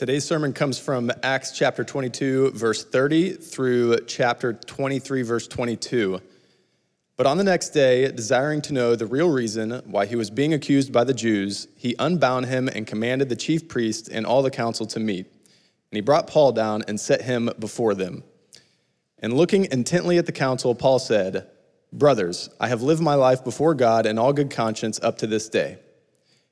Today's sermon comes from Acts chapter 22, verse 30 through chapter 23, verse 22. But on the next day, desiring to know the real reason why he was being accused by the Jews, he unbound him and commanded the chief priests and all the council to meet. And he brought Paul down and set him before them. And looking intently at the council, Paul said, Brothers, I have lived my life before God in all good conscience up to this day.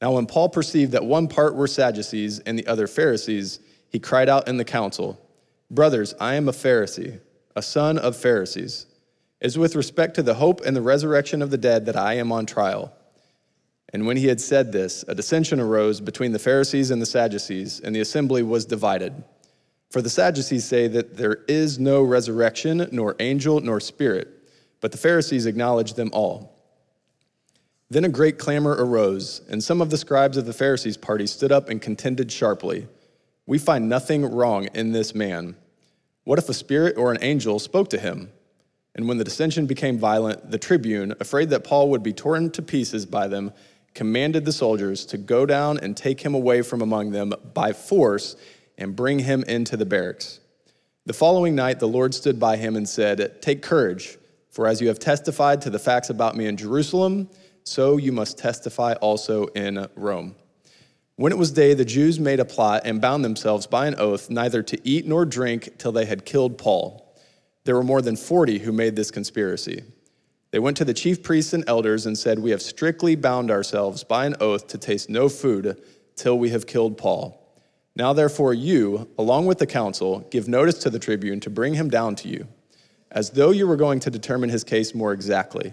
Now, when Paul perceived that one part were Sadducees and the other Pharisees, he cried out in the council, Brothers, I am a Pharisee, a son of Pharisees. It is with respect to the hope and the resurrection of the dead that I am on trial. And when he had said this, a dissension arose between the Pharisees and the Sadducees, and the assembly was divided. For the Sadducees say that there is no resurrection, nor angel, nor spirit, but the Pharisees acknowledge them all. Then a great clamor arose, and some of the scribes of the Pharisees' party stood up and contended sharply. We find nothing wrong in this man. What if a spirit or an angel spoke to him? And when the dissension became violent, the tribune, afraid that Paul would be torn to pieces by them, commanded the soldiers to go down and take him away from among them by force and bring him into the barracks. The following night, the Lord stood by him and said, Take courage, for as you have testified to the facts about me in Jerusalem, so you must testify also in Rome. When it was day, the Jews made a plot and bound themselves by an oath neither to eat nor drink till they had killed Paul. There were more than 40 who made this conspiracy. They went to the chief priests and elders and said, We have strictly bound ourselves by an oath to taste no food till we have killed Paul. Now, therefore, you, along with the council, give notice to the tribune to bring him down to you, as though you were going to determine his case more exactly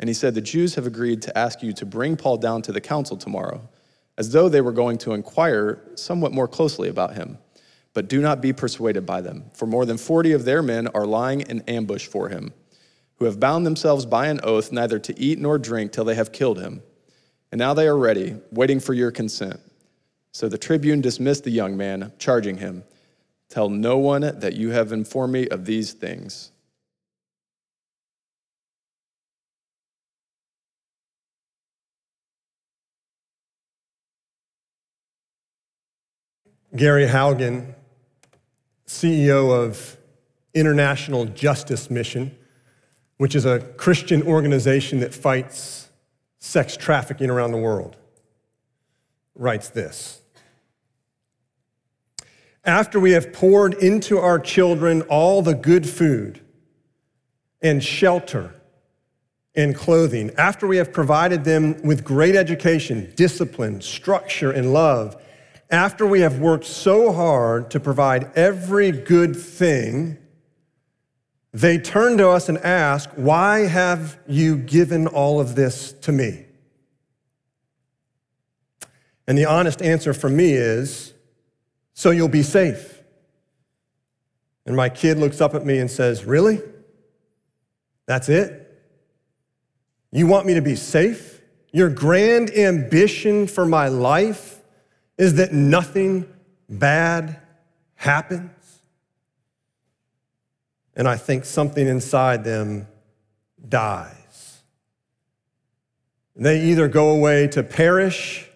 And he said, The Jews have agreed to ask you to bring Paul down to the council tomorrow, as though they were going to inquire somewhat more closely about him. But do not be persuaded by them, for more than 40 of their men are lying in ambush for him, who have bound themselves by an oath neither to eat nor drink till they have killed him. And now they are ready, waiting for your consent. So the tribune dismissed the young man, charging him, Tell no one that you have informed me of these things. Gary Haugen, CEO of International Justice Mission, which is a Christian organization that fights sex trafficking around the world, writes this. After we have poured into our children all the good food and shelter and clothing, after we have provided them with great education, discipline, structure, and love, after we have worked so hard to provide every good thing, they turn to us and ask, Why have you given all of this to me? And the honest answer for me is, So you'll be safe. And my kid looks up at me and says, Really? That's it? You want me to be safe? Your grand ambition for my life is that nothing bad happens. And I think something inside them dies. They either go away to perish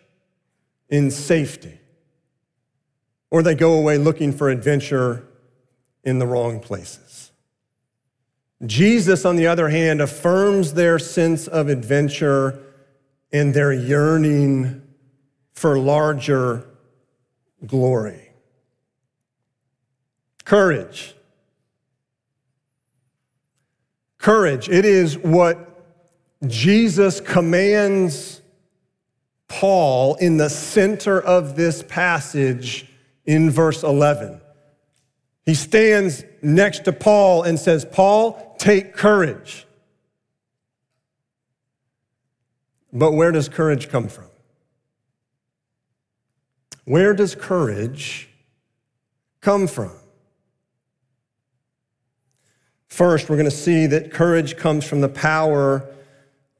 in safety, or they go away looking for adventure in the wrong places. Jesus, on the other hand, affirms their sense of adventure and their yearning for larger glory. Courage. Courage, it is what Jesus commands Paul in the center of this passage in verse 11. He stands next to Paul and says, Paul, take courage. But where does courage come from? Where does courage come from? First, we're going to see that courage comes from the power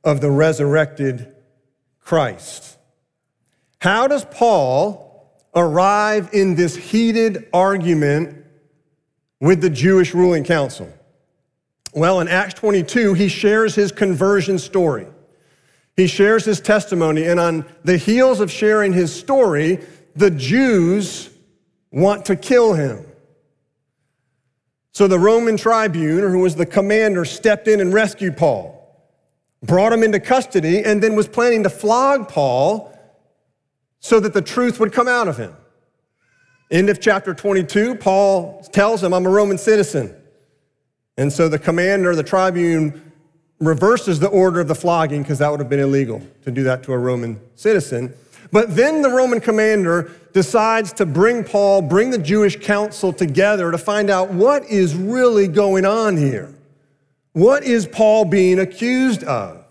of the resurrected Christ. How does Paul arrive in this heated argument with the Jewish ruling council? Well, in Acts 22, he shares his conversion story. He shares his testimony, and on the heels of sharing his story, the Jews want to kill him. So the Roman tribune, who was the commander, stepped in and rescued Paul, brought him into custody, and then was planning to flog Paul so that the truth would come out of him. End of chapter 22, Paul tells him, I'm a Roman citizen. And so the commander, the tribune, reverses the order of the flogging because that would have been illegal to do that to a Roman citizen. But then the Roman commander decides to bring Paul, bring the Jewish council together to find out what is really going on here. What is Paul being accused of?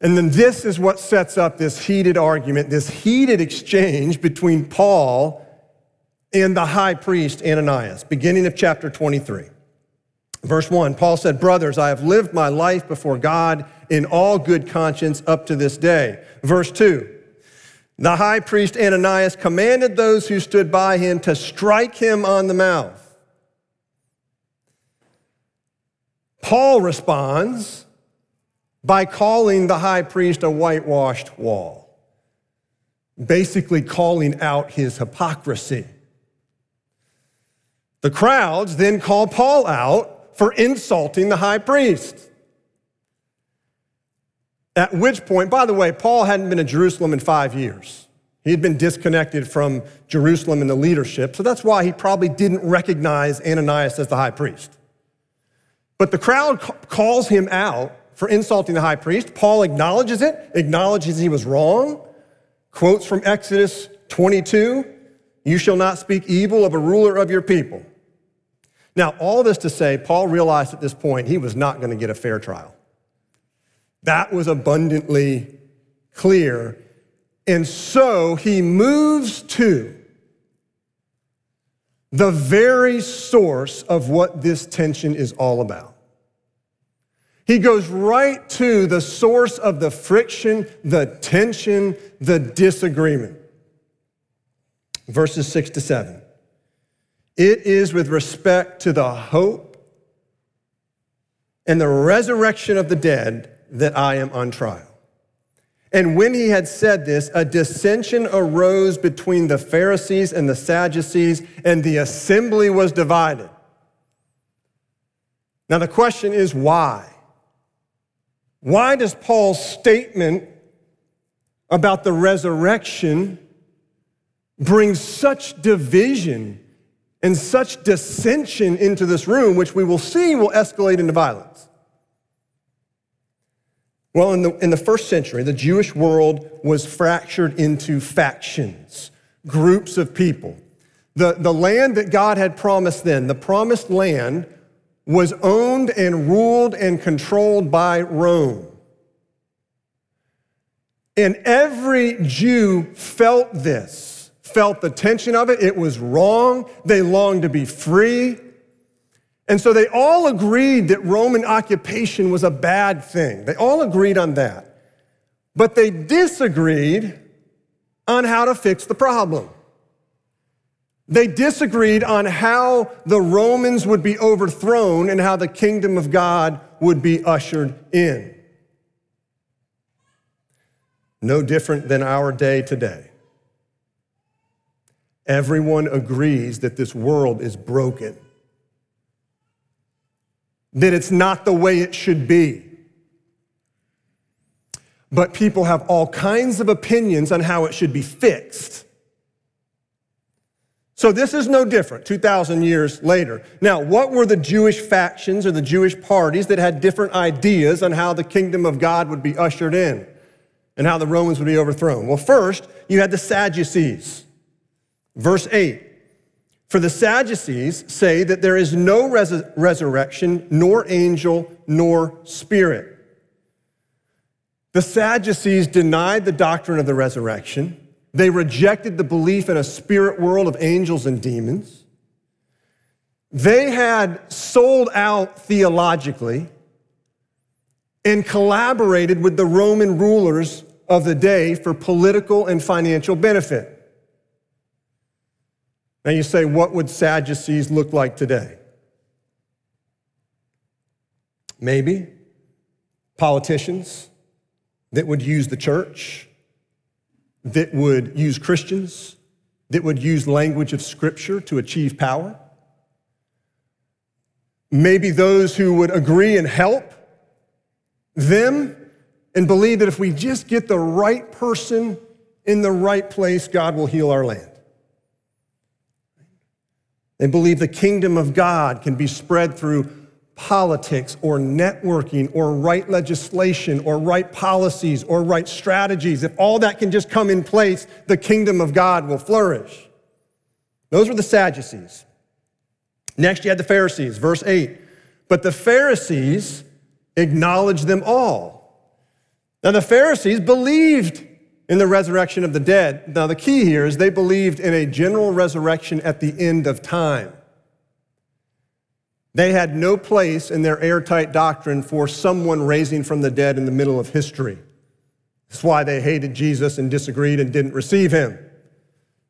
And then this is what sets up this heated argument, this heated exchange between Paul and the high priest Ananias, beginning of chapter 23. Verse 1 Paul said, Brothers, I have lived my life before God in all good conscience up to this day. Verse 2 The high priest Ananias commanded those who stood by him to strike him on the mouth. Paul responds by calling the high priest a whitewashed wall, basically calling out his hypocrisy. The crowds then call Paul out for insulting the high priest. At which point, by the way, Paul hadn't been in Jerusalem in five years. He had been disconnected from Jerusalem and the leadership, so that's why he probably didn't recognize Ananias as the high priest. But the crowd calls him out for insulting the high priest. Paul acknowledges it, acknowledges he was wrong, quotes from Exodus 22 You shall not speak evil of a ruler of your people. Now, all this to say, Paul realized at this point he was not going to get a fair trial. That was abundantly clear. And so he moves to the very source of what this tension is all about. He goes right to the source of the friction, the tension, the disagreement. Verses six to seven. It is with respect to the hope and the resurrection of the dead that I am on trial. And when he had said this, a dissension arose between the Pharisees and the Sadducees, and the assembly was divided. Now, the question is why? Why does Paul's statement about the resurrection bring such division and such dissension into this room, which we will see will escalate into violence. Well, in the, in the first century, the Jewish world was fractured into factions, groups of people. The, the land that God had promised then, the promised land, was owned and ruled and controlled by Rome. And every Jew felt this felt the tension of it. It was wrong. They longed to be free. And so they all agreed that Roman occupation was a bad thing. They all agreed on that. But they disagreed on how to fix the problem. They disagreed on how the Romans would be overthrown and how the kingdom of God would be ushered in. No different than our day today. Everyone agrees that this world is broken, that it's not the way it should be. But people have all kinds of opinions on how it should be fixed. So this is no different 2,000 years later. Now, what were the Jewish factions or the Jewish parties that had different ideas on how the kingdom of God would be ushered in and how the Romans would be overthrown? Well, first, you had the Sadducees. Verse 8 For the Sadducees say that there is no res- resurrection, nor angel, nor spirit. The Sadducees denied the doctrine of the resurrection. They rejected the belief in a spirit world of angels and demons. They had sold out theologically and collaborated with the Roman rulers of the day for political and financial benefit. Now you say, what would Sadducees look like today? Maybe politicians that would use the church that would use Christians, that would use language of Scripture to achieve power. Maybe those who would agree and help them and believe that if we just get the right person in the right place, God will heal our land. They believe the kingdom of God can be spread through politics or networking or right legislation or right policies or right strategies, if all that can just come in place, the kingdom of God will flourish. Those were the Sadducees. Next, you had the Pharisees, verse 8. But the Pharisees acknowledged them all. Now, the Pharisees believed in the resurrection of the dead. Now, the key here is they believed in a general resurrection at the end of time. They had no place in their airtight doctrine for someone raising from the dead in the middle of history. That's why they hated Jesus and disagreed and didn't receive him.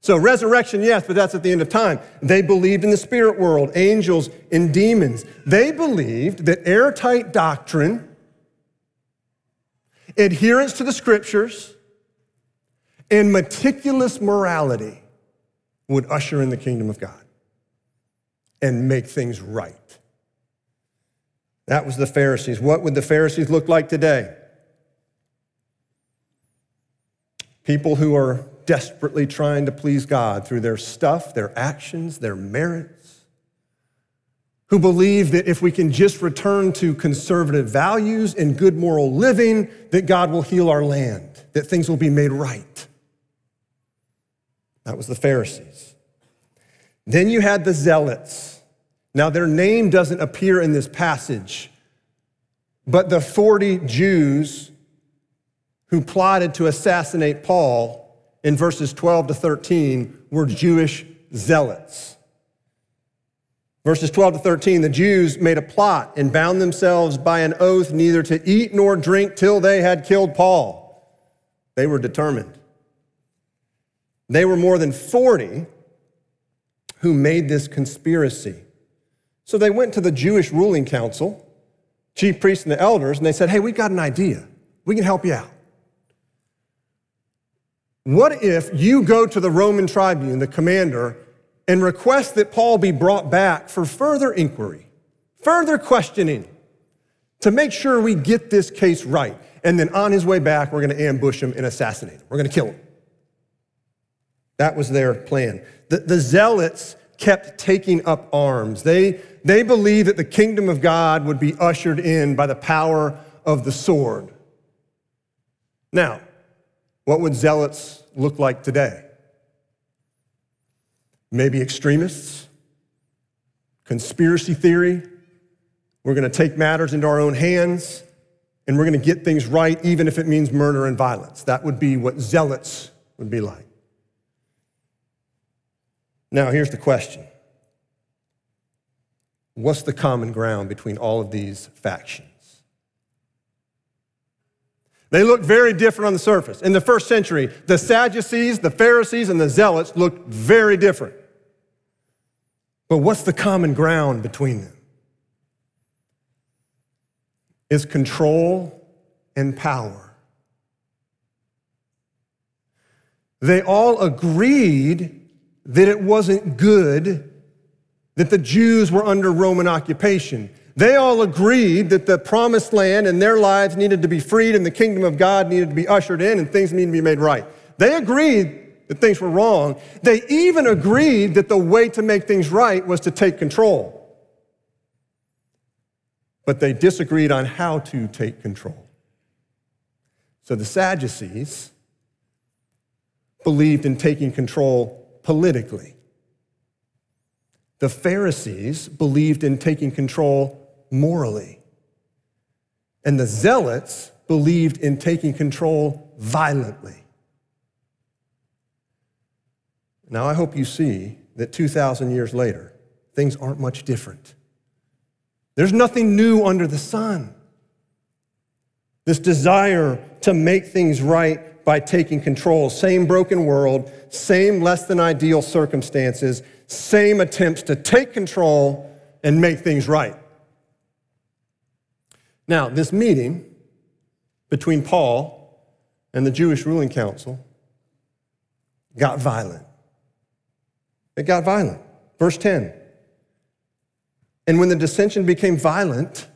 So, resurrection, yes, but that's at the end of time. They believed in the spirit world, angels and demons. They believed that airtight doctrine, adherence to the scriptures, and meticulous morality would usher in the kingdom of God and make things right. That was the Pharisees. What would the Pharisees look like today? People who are desperately trying to please God through their stuff, their actions, their merits, who believe that if we can just return to conservative values and good moral living, that God will heal our land, that things will be made right. That was the Pharisees. Then you had the Zealots. Now, their name doesn't appear in this passage, but the 40 Jews who plotted to assassinate Paul in verses 12 to 13 were Jewish zealots. Verses 12 to 13, the Jews made a plot and bound themselves by an oath neither to eat nor drink till they had killed Paul. They were determined. They were more than 40 who made this conspiracy. So they went to the Jewish ruling council, chief priests and the elders, and they said, Hey, we've got an idea. We can help you out. What if you go to the Roman tribune, the commander, and request that Paul be brought back for further inquiry, further questioning, to make sure we get this case right? And then on his way back, we're going to ambush him and assassinate him. We're going to kill him. That was their plan. The, the zealots kept taking up arms. They, they believed that the kingdom of God would be ushered in by the power of the sword. Now, what would zealots look like today? Maybe extremists, conspiracy theory. We're going to take matters into our own hands and we're going to get things right, even if it means murder and violence. That would be what zealots would be like. Now, here's the question What's the common ground between all of these factions? They look very different on the surface. In the first century, the Sadducees, the Pharisees, and the Zealots looked very different. But what's the common ground between them? Is control and power. They all agreed that it wasn't good that the Jews were under Roman occupation. They all agreed that the promised land and their lives needed to be freed and the kingdom of God needed to be ushered in and things needed to be made right. They agreed that things were wrong. They even agreed that the way to make things right was to take control. But they disagreed on how to take control. So the Sadducees believed in taking control politically. The Pharisees believed in taking control morally. And the Zealots believed in taking control violently. Now, I hope you see that 2,000 years later, things aren't much different. There's nothing new under the sun. This desire to make things right by taking control, same broken world, same less than ideal circumstances, same attempts to take control and make things right. Now, this meeting between Paul and the Jewish ruling council got violent. It got violent. Verse 10. And when the dissension became violent,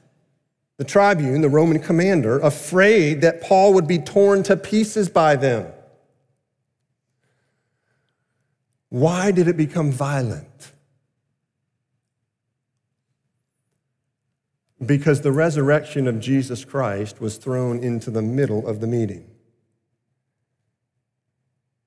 the tribune, the Roman commander, afraid that Paul would be torn to pieces by them. Why did it become violent? Because the resurrection of Jesus Christ was thrown into the middle of the meeting.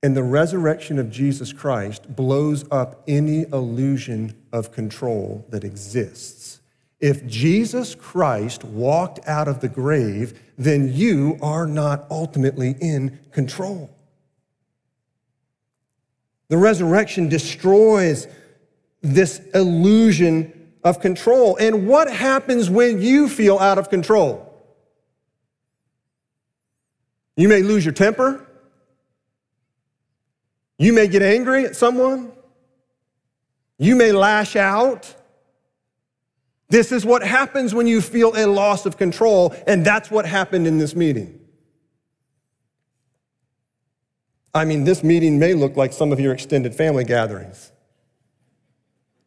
And the resurrection of Jesus Christ blows up any illusion of control that exists. If Jesus Christ walked out of the grave, then you are not ultimately in control. The resurrection destroys this illusion of control. And what happens when you feel out of control? You may lose your temper. You may get angry at someone. You may lash out. This is what happens when you feel a loss of control, and that's what happened in this meeting. I mean, this meeting may look like some of your extended family gatherings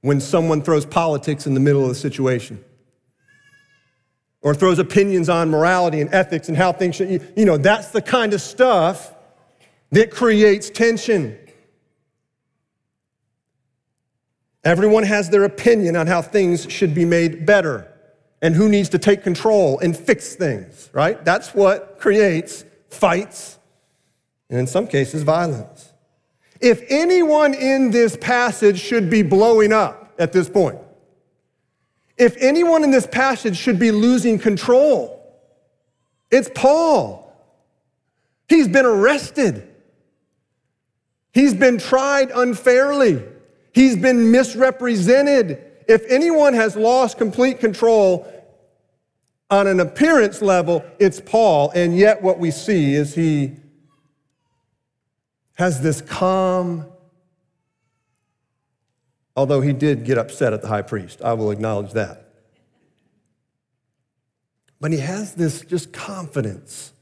when someone throws politics in the middle of the situation or throws opinions on morality and ethics and how things should, you know, that's the kind of stuff that creates tension. Everyone has their opinion on how things should be made better and who needs to take control and fix things, right? That's what creates fights and, in some cases, violence. If anyone in this passage should be blowing up at this point, if anyone in this passage should be losing control, it's Paul. He's been arrested. He's been tried unfairly. He's been misrepresented. If anyone has lost complete control on an appearance level, it's Paul. And yet, what we see is he has this calm, although he did get upset at the high priest. I will acknowledge that. But he has this just confidence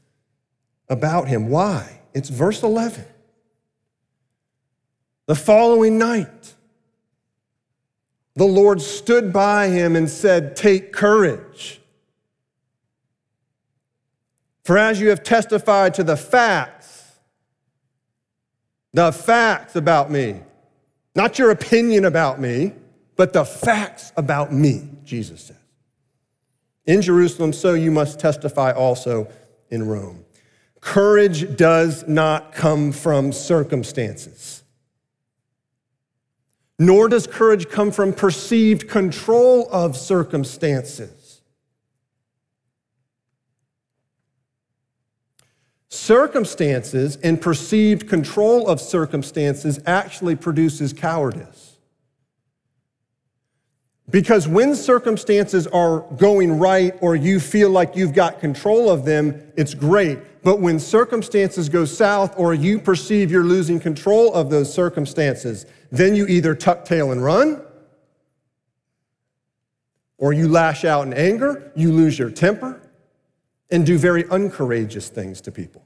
about him. Why? It's verse 11. The following night, the Lord stood by him and said, Take courage. For as you have testified to the facts, the facts about me, not your opinion about me, but the facts about me, Jesus says. In Jerusalem, so you must testify also in Rome. Courage does not come from circumstances nor does courage come from perceived control of circumstances. Circumstances and perceived control of circumstances actually produces cowardice. Because when circumstances are going right or you feel like you've got control of them, it's great. But when circumstances go south or you perceive you're losing control of those circumstances, then you either tuck tail and run, or you lash out in anger, you lose your temper, and do very uncourageous things to people.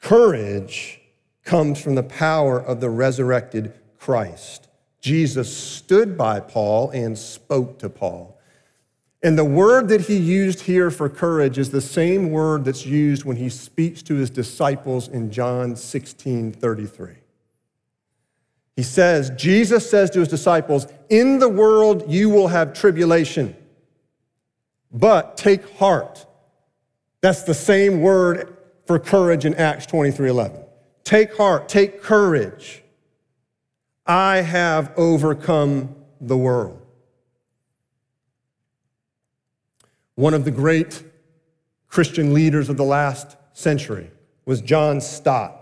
Courage comes from the power of the resurrected Christ. Jesus stood by Paul and spoke to Paul. And the word that he used here for courage is the same word that's used when he speaks to his disciples in John 16 33. He says, Jesus says to his disciples, In the world you will have tribulation, but take heart. That's the same word for courage in Acts 23 11. Take heart, take courage. I have overcome the world. One of the great Christian leaders of the last century was John Stott.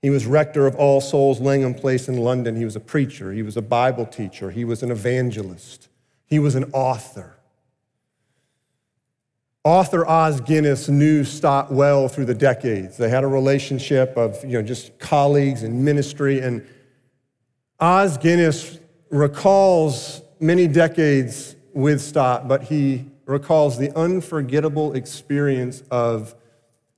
He was rector of All Souls Langham Place in London. He was a preacher, he was a Bible teacher, he was an evangelist, he was an author. Author Os Guinness knew Stott well through the decades. They had a relationship of you know, just colleagues in ministry. And Os Guinness recalls many decades with Stott, but he recalls the unforgettable experience of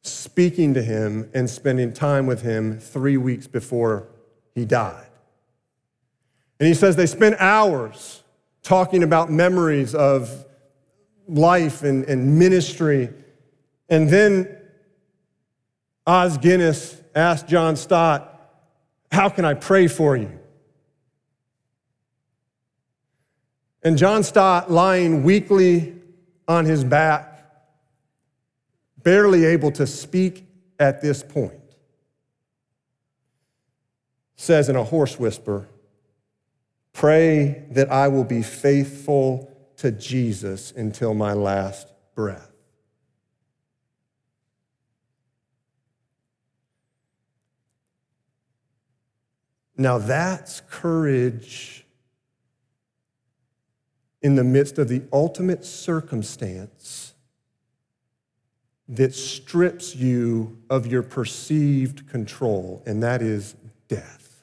speaking to him and spending time with him three weeks before he died. And he says they spent hours talking about memories of life and, and ministry. And then Os Guinness asked John Stott, How can I pray for you? And John Stott, lying weakly on his back, barely able to speak at this point, says in a hoarse whisper, Pray that I will be faithful to Jesus until my last breath. Now that's courage in the midst of the ultimate circumstance that strips you of your perceived control, and that is death.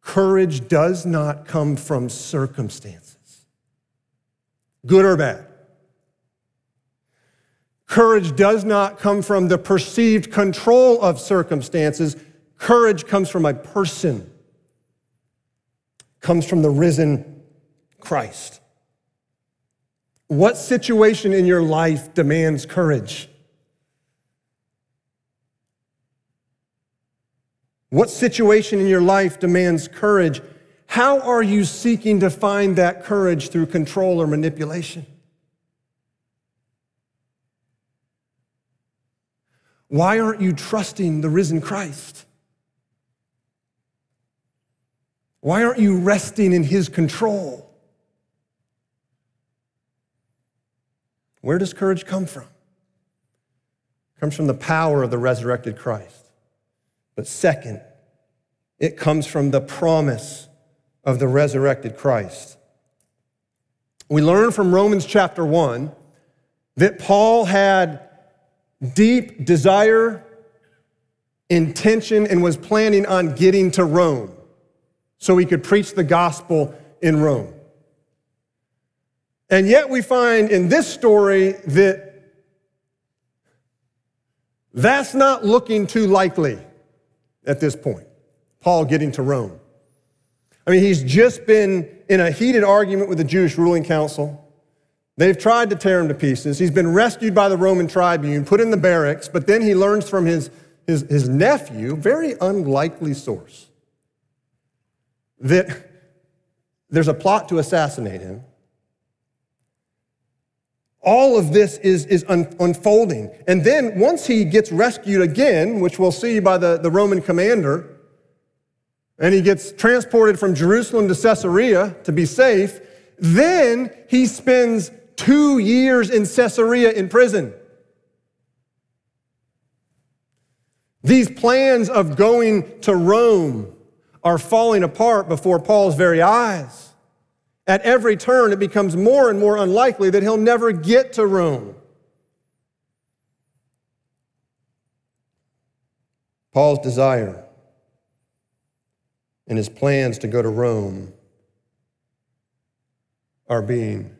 Courage does not come from circumstances, good or bad. Courage does not come from the perceived control of circumstances. Courage comes from a person, comes from the risen Christ. What situation in your life demands courage? What situation in your life demands courage? How are you seeking to find that courage through control or manipulation? Why aren't you trusting the risen Christ? Why aren't you resting in his control? Where does courage come from? It comes from the power of the resurrected Christ. But second, it comes from the promise of the resurrected Christ. We learn from Romans chapter 1 that Paul had deep desire, intention, and was planning on getting to Rome so he could preach the gospel in Rome. And yet we find in this story that that's not looking too likely at this point, Paul getting to Rome. I mean, he's just been in a heated argument with the Jewish ruling council. They've tried to tear him to pieces. He's been rescued by the Roman tribune, put in the barracks, but then he learns from his, his, his nephew, very unlikely source, that there's a plot to assassinate him. All of this is, is un- unfolding. And then once he gets rescued again, which we'll see by the, the Roman commander, and he gets transported from Jerusalem to Caesarea to be safe, then he spends two years in Caesarea in prison. These plans of going to Rome are falling apart before Paul's very eyes. At every turn, it becomes more and more unlikely that he'll never get to Rome. Paul's desire and his plans to go to Rome are being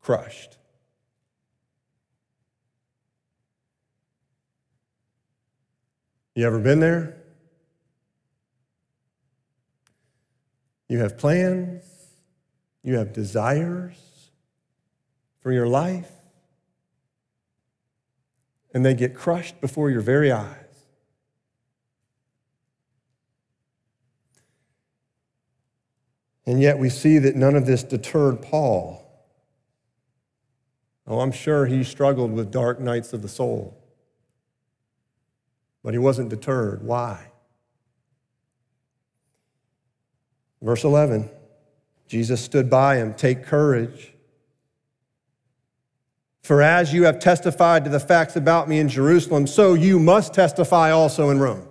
crushed. You ever been there? You have plans, you have desires for your life, and they get crushed before your very eyes. And yet we see that none of this deterred Paul. Oh, I'm sure he struggled with dark nights of the soul. But he wasn't deterred. Why? Verse 11 Jesus stood by him. Take courage. For as you have testified to the facts about me in Jerusalem, so you must testify also in Rome.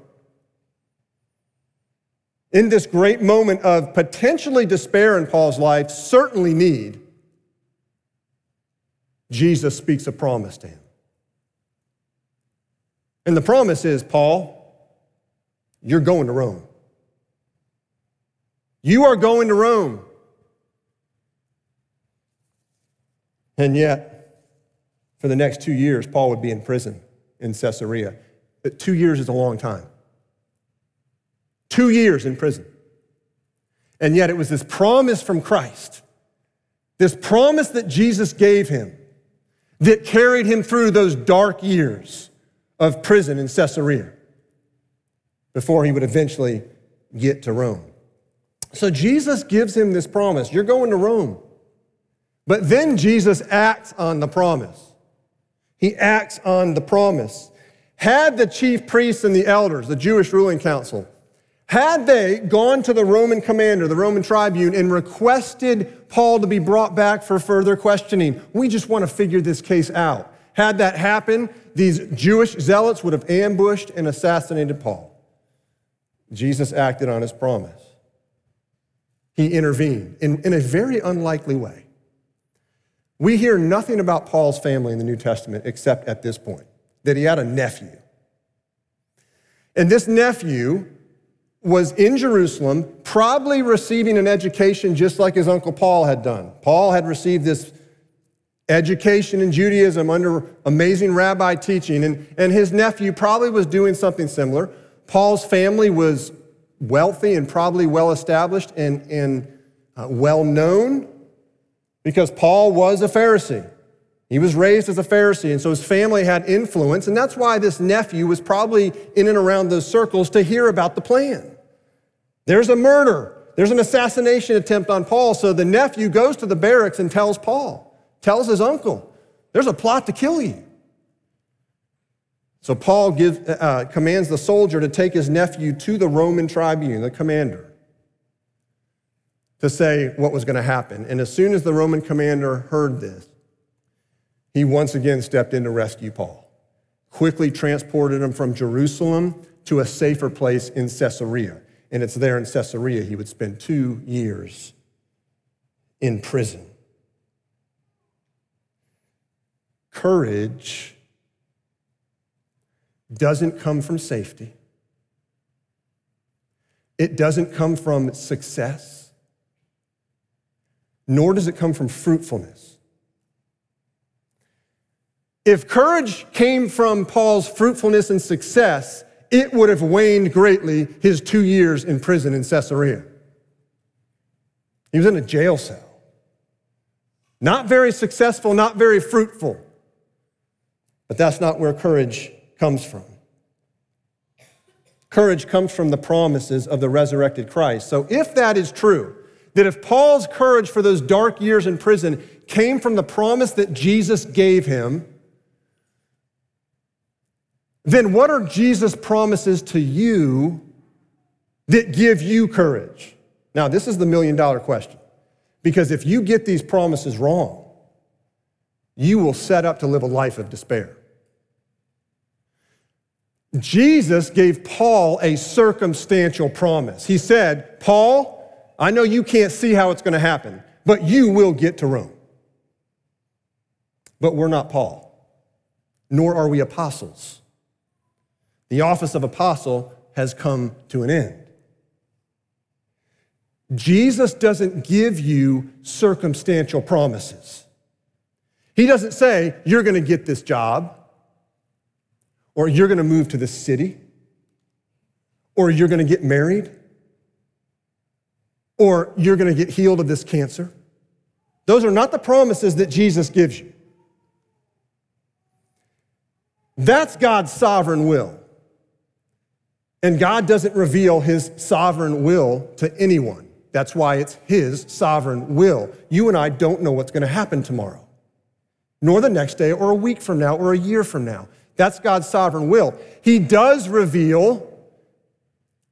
In this great moment of potentially despair in Paul's life, certainly need, Jesus speaks a promise to him. And the promise is Paul, you're going to Rome. You are going to Rome. And yet, for the next two years, Paul would be in prison in Caesarea. But Two years is a long time. Two years in prison. And yet, it was this promise from Christ, this promise that Jesus gave him, that carried him through those dark years of prison in Caesarea before he would eventually get to Rome. So, Jesus gives him this promise you're going to Rome. But then Jesus acts on the promise. He acts on the promise. Had the chief priests and the elders, the Jewish ruling council, had they gone to the Roman commander, the Roman tribune, and requested Paul to be brought back for further questioning, we just want to figure this case out. Had that happened, these Jewish zealots would have ambushed and assassinated Paul. Jesus acted on his promise. He intervened in, in a very unlikely way. We hear nothing about Paul's family in the New Testament except at this point that he had a nephew. And this nephew was in Jerusalem, probably receiving an education just like his uncle Paul had done. Paul had received this education in Judaism under amazing rabbi teaching, and, and his nephew probably was doing something similar. Paul's family was wealthy and probably well established and, and uh, well known because Paul was a Pharisee. He was raised as a Pharisee, and so his family had influence, and that's why this nephew was probably in and around those circles to hear about the plan. There's a murder, there's an assassination attempt on Paul, so the nephew goes to the barracks and tells Paul, tells his uncle, there's a plot to kill you. So Paul gives, uh, commands the soldier to take his nephew to the Roman tribune, the commander to say what was going to happen. And as soon as the Roman commander heard this, he once again stepped in to rescue Paul, quickly transported him from Jerusalem to a safer place in Caesarea. And it's there in Caesarea he would spend two years in prison. Courage doesn't come from safety. It doesn't come from success nor does it come from fruitfulness. If courage came from Paul's fruitfulness and success, it would have waned greatly his two years in prison in Caesarea. He was in a jail cell. Not very successful, not very fruitful. But that's not where courage comes from. Courage comes from the promises of the resurrected Christ. So if that is true, that if Paul's courage for those dark years in prison came from the promise that Jesus gave him, then what are Jesus' promises to you that give you courage? Now, this is the million dollar question. Because if you get these promises wrong, you will set up to live a life of despair. Jesus gave Paul a circumstantial promise. He said, Paul, I know you can't see how it's going to happen, but you will get to Rome. But we're not Paul, nor are we apostles. The office of apostle has come to an end. Jesus doesn't give you circumstantial promises. He doesn't say, you're going to get this job, or you're going to move to this city, or you're going to get married or you're going to get healed of this cancer. Those are not the promises that Jesus gives you. That's God's sovereign will. And God doesn't reveal his sovereign will to anyone. That's why it's his sovereign will. You and I don't know what's going to happen tomorrow, nor the next day, or a week from now, or a year from now. That's God's sovereign will. He does reveal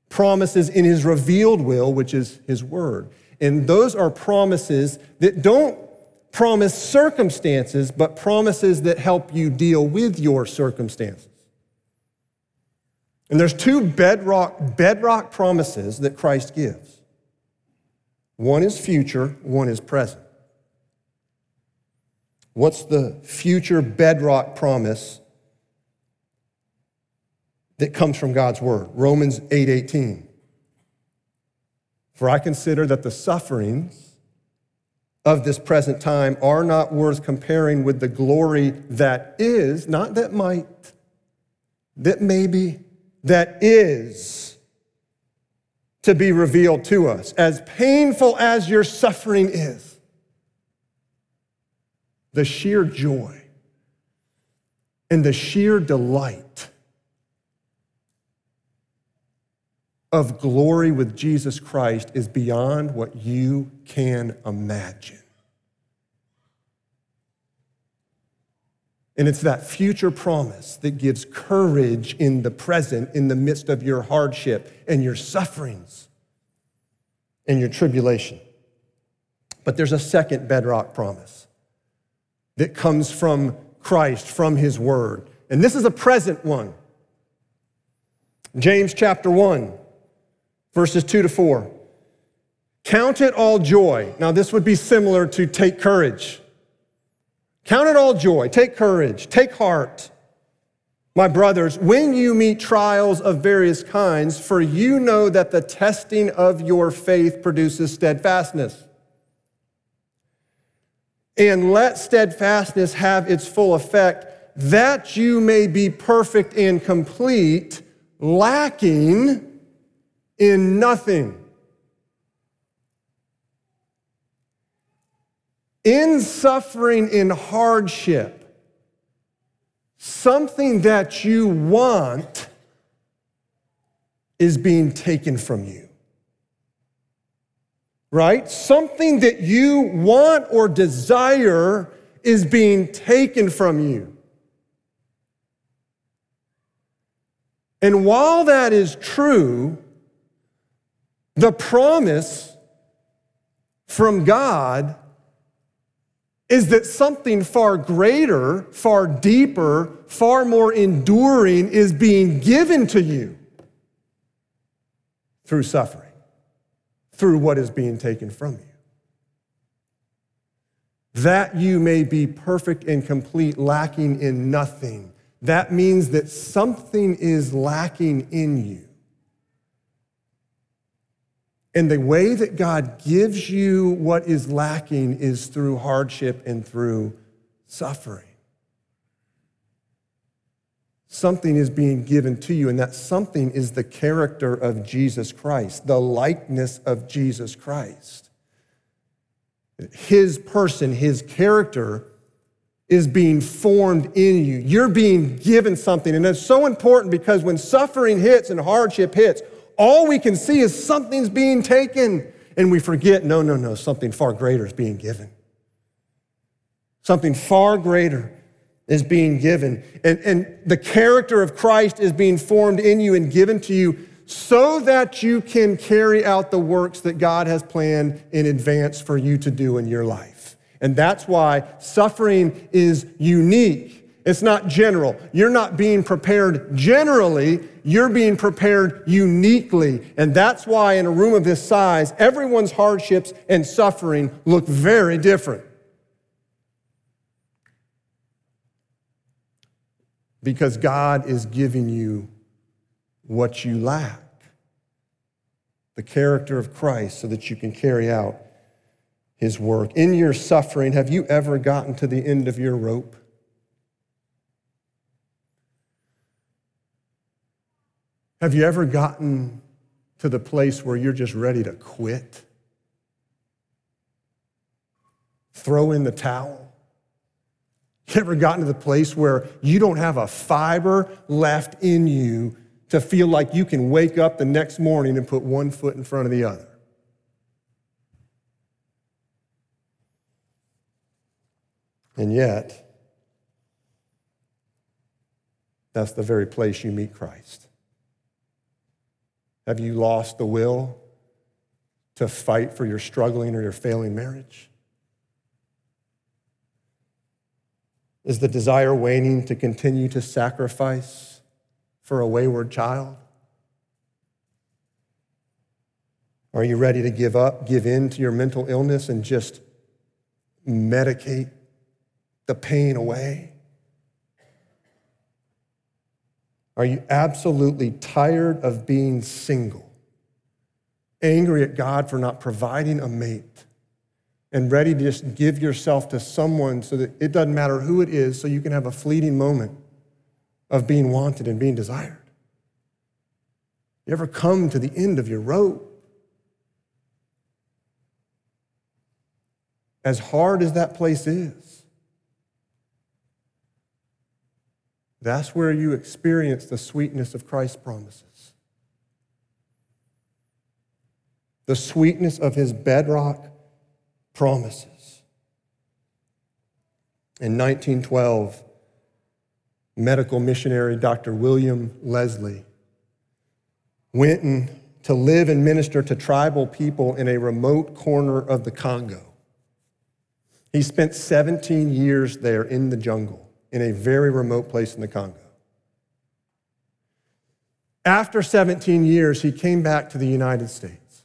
promises in his revealed will, which is his word. And those are promises that don't promise circumstances, but promises that help you deal with your circumstances. And there's two bedrock, bedrock promises that Christ gives. One is future, one is present. What's the future bedrock promise that comes from God's word? Romans 8:18. For I consider that the sufferings of this present time are not worth comparing with the glory that is, not that might, that maybe, that is to be revealed to us. As painful as your suffering is, the sheer joy and the sheer delight of glory with Jesus Christ is beyond what you can imagine. And it's that future promise that gives courage in the present, in the midst of your hardship and your sufferings and your tribulation. But there's a second bedrock promise that comes from Christ, from his word. And this is a present one. James chapter 1, verses 2 to 4. Count it all joy. Now, this would be similar to take courage. Count it all joy, take courage, take heart, my brothers, when you meet trials of various kinds, for you know that the testing of your faith produces steadfastness. And let steadfastness have its full effect, that you may be perfect and complete, lacking in nothing. in suffering, in hardship, something that you want is being taken from you. Right? Something that you want or desire is being taken from you. And while that is true, the promise from God is that something far greater, far deeper, far more enduring is being given to you through suffering, through what is being taken from you. That you may be perfect and complete, lacking in nothing. That means that something is lacking in you. And the way that God gives you what is lacking is through hardship and through suffering. Something is being given to you, and that something is the character of Jesus Christ, the likeness of Jesus Christ. His person, his character is being formed in you. You're being given something. And it's so important because when suffering hits and hardship hits, all we can see is something's being taken, and we forget no, no, no, something far greater is being given. Something far greater is being given. And, and the character of Christ is being formed in you and given to you so that you can carry out the works that God has planned in advance for you to do in your life. And that's why suffering is unique it's not general. You're not being prepared generally, you're being prepared uniquely. And that's why, in a room of this size, everyone's hardships and suffering look very different. Because God is giving you what you lack the character of Christ so that you can carry out his work. In your suffering, have you ever gotten to the end of your rope? Have you ever gotten to the place where you're just ready to quit? throw in the towel? You ever gotten to the place where you don't have a fiber left in you to feel like you can wake up the next morning and put one foot in front of the other? And yet, that's the very place you meet Christ. Have you lost the will to fight for your struggling or your failing marriage? Is the desire waning to continue to sacrifice for a wayward child? Are you ready to give up, give in to your mental illness and just medicate the pain away? Are you absolutely tired of being single, angry at God for not providing a mate, and ready to just give yourself to someone so that it doesn't matter who it is, so you can have a fleeting moment of being wanted and being desired? You ever come to the end of your rope? As hard as that place is, That's where you experience the sweetness of Christ's promises. The sweetness of his bedrock promises. In 1912, medical missionary Dr. William Leslie went in to live and minister to tribal people in a remote corner of the Congo. He spent 17 years there in the jungle in a very remote place in the Congo. After 17 years, he came back to the United States,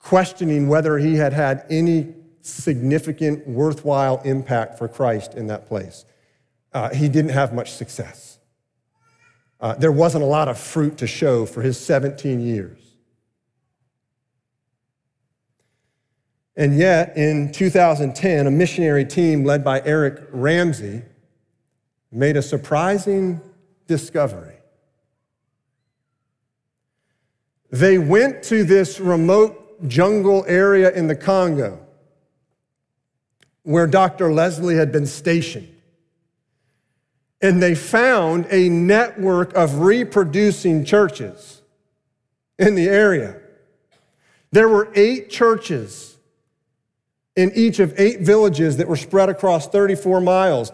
questioning whether he had had any significant, worthwhile impact for Christ in that place. Uh, he didn't have much success. Uh, there wasn't a lot of fruit to show for his 17 years. And yet, in 2010, a missionary team led by Eric Ramsey made a surprising discovery. They went to this remote jungle area in the Congo where Dr. Leslie had been stationed. And they found a network of reproducing churches in the area. There were eight churches in each of eight villages that were spread across 34 miles.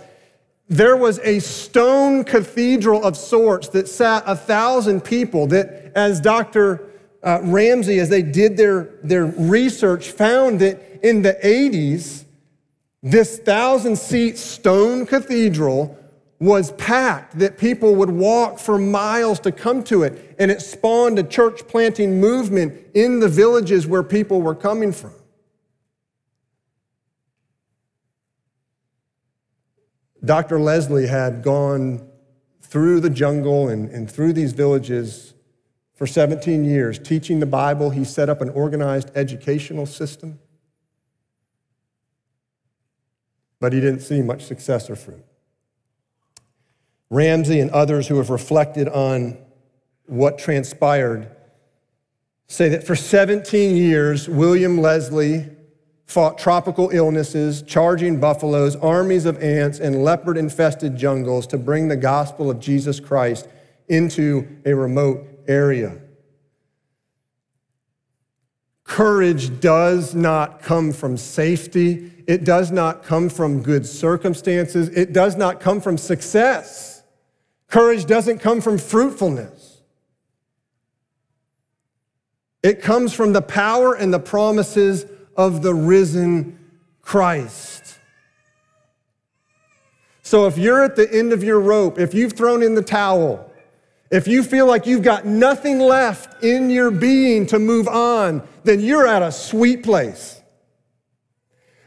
There was a stone cathedral of sorts that sat a thousand people that, as Dr. Uh, Ramsey, as they did their, their research, found that in the 80s, this thousand seat stone cathedral was packed, that people would walk for miles to come to it. And it spawned a church planting movement in the villages where people were coming from. Dr. Leslie had gone through the jungle and, and through these villages for 17 years, teaching the Bible. He set up an organized educational system, but he didn't see much success or fruit. Ramsey and others who have reflected on what transpired say that for 17 years, William Leslie fought tropical illnesses, charging buffaloes, armies of ants, and leopard infested jungles to bring the gospel of Jesus Christ into a remote area. Courage does not come from safety. It does not come from good circumstances. It does not come from success. Courage doesn't come from fruitfulness. It comes from the power and the promises of the risen Christ. So if you're at the end of your rope, if you've thrown in the towel, if you feel like you've got nothing left in your being to move on, then you're at a sweet place.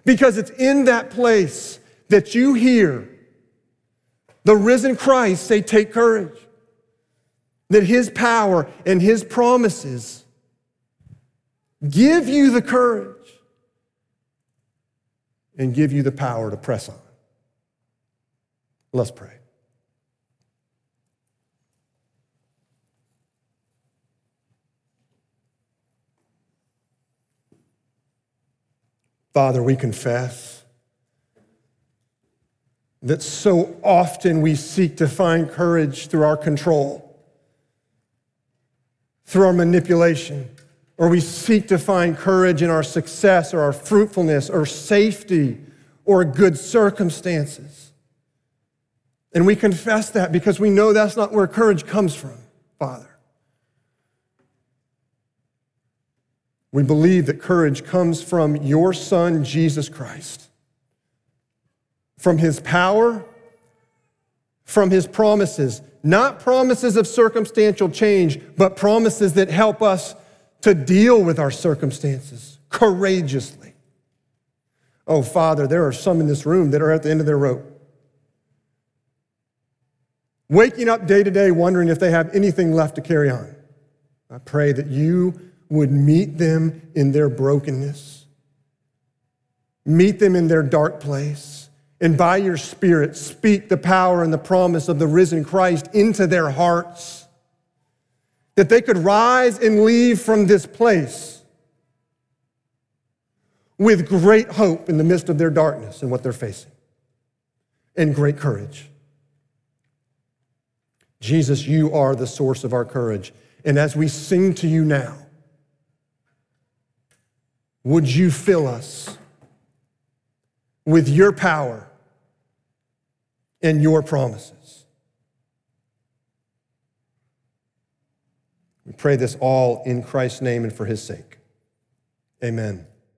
Because it's in that place that you hear the risen Christ say, Take courage. That his power and his promises give you the courage and give you the power to press on. Let's pray. Father, we confess that so often we seek to find courage through our control, through our manipulation, or we seek to find courage in our success or our fruitfulness or safety or good circumstances. And we confess that because we know that's not where courage comes from, Father. We believe that courage comes from your Son, Jesus Christ, from his power, from his promises, not promises of circumstantial change, but promises that help us to deal with our circumstances courageously. Oh, Father, there are some in this room that are at the end of their rope. Waking up day to day wondering if they have anything left to carry on. I pray that you would meet them in their brokenness, meet them in their dark place, and by your Spirit, speak the power and the promise of the risen Christ into their hearts, that they could rise and leave from this place with great hope in the midst of their darkness and what they're facing, and great courage. Jesus, you are the source of our courage. And as we sing to you now, would you fill us with your power and your promises? We pray this all in Christ's name and for his sake. Amen.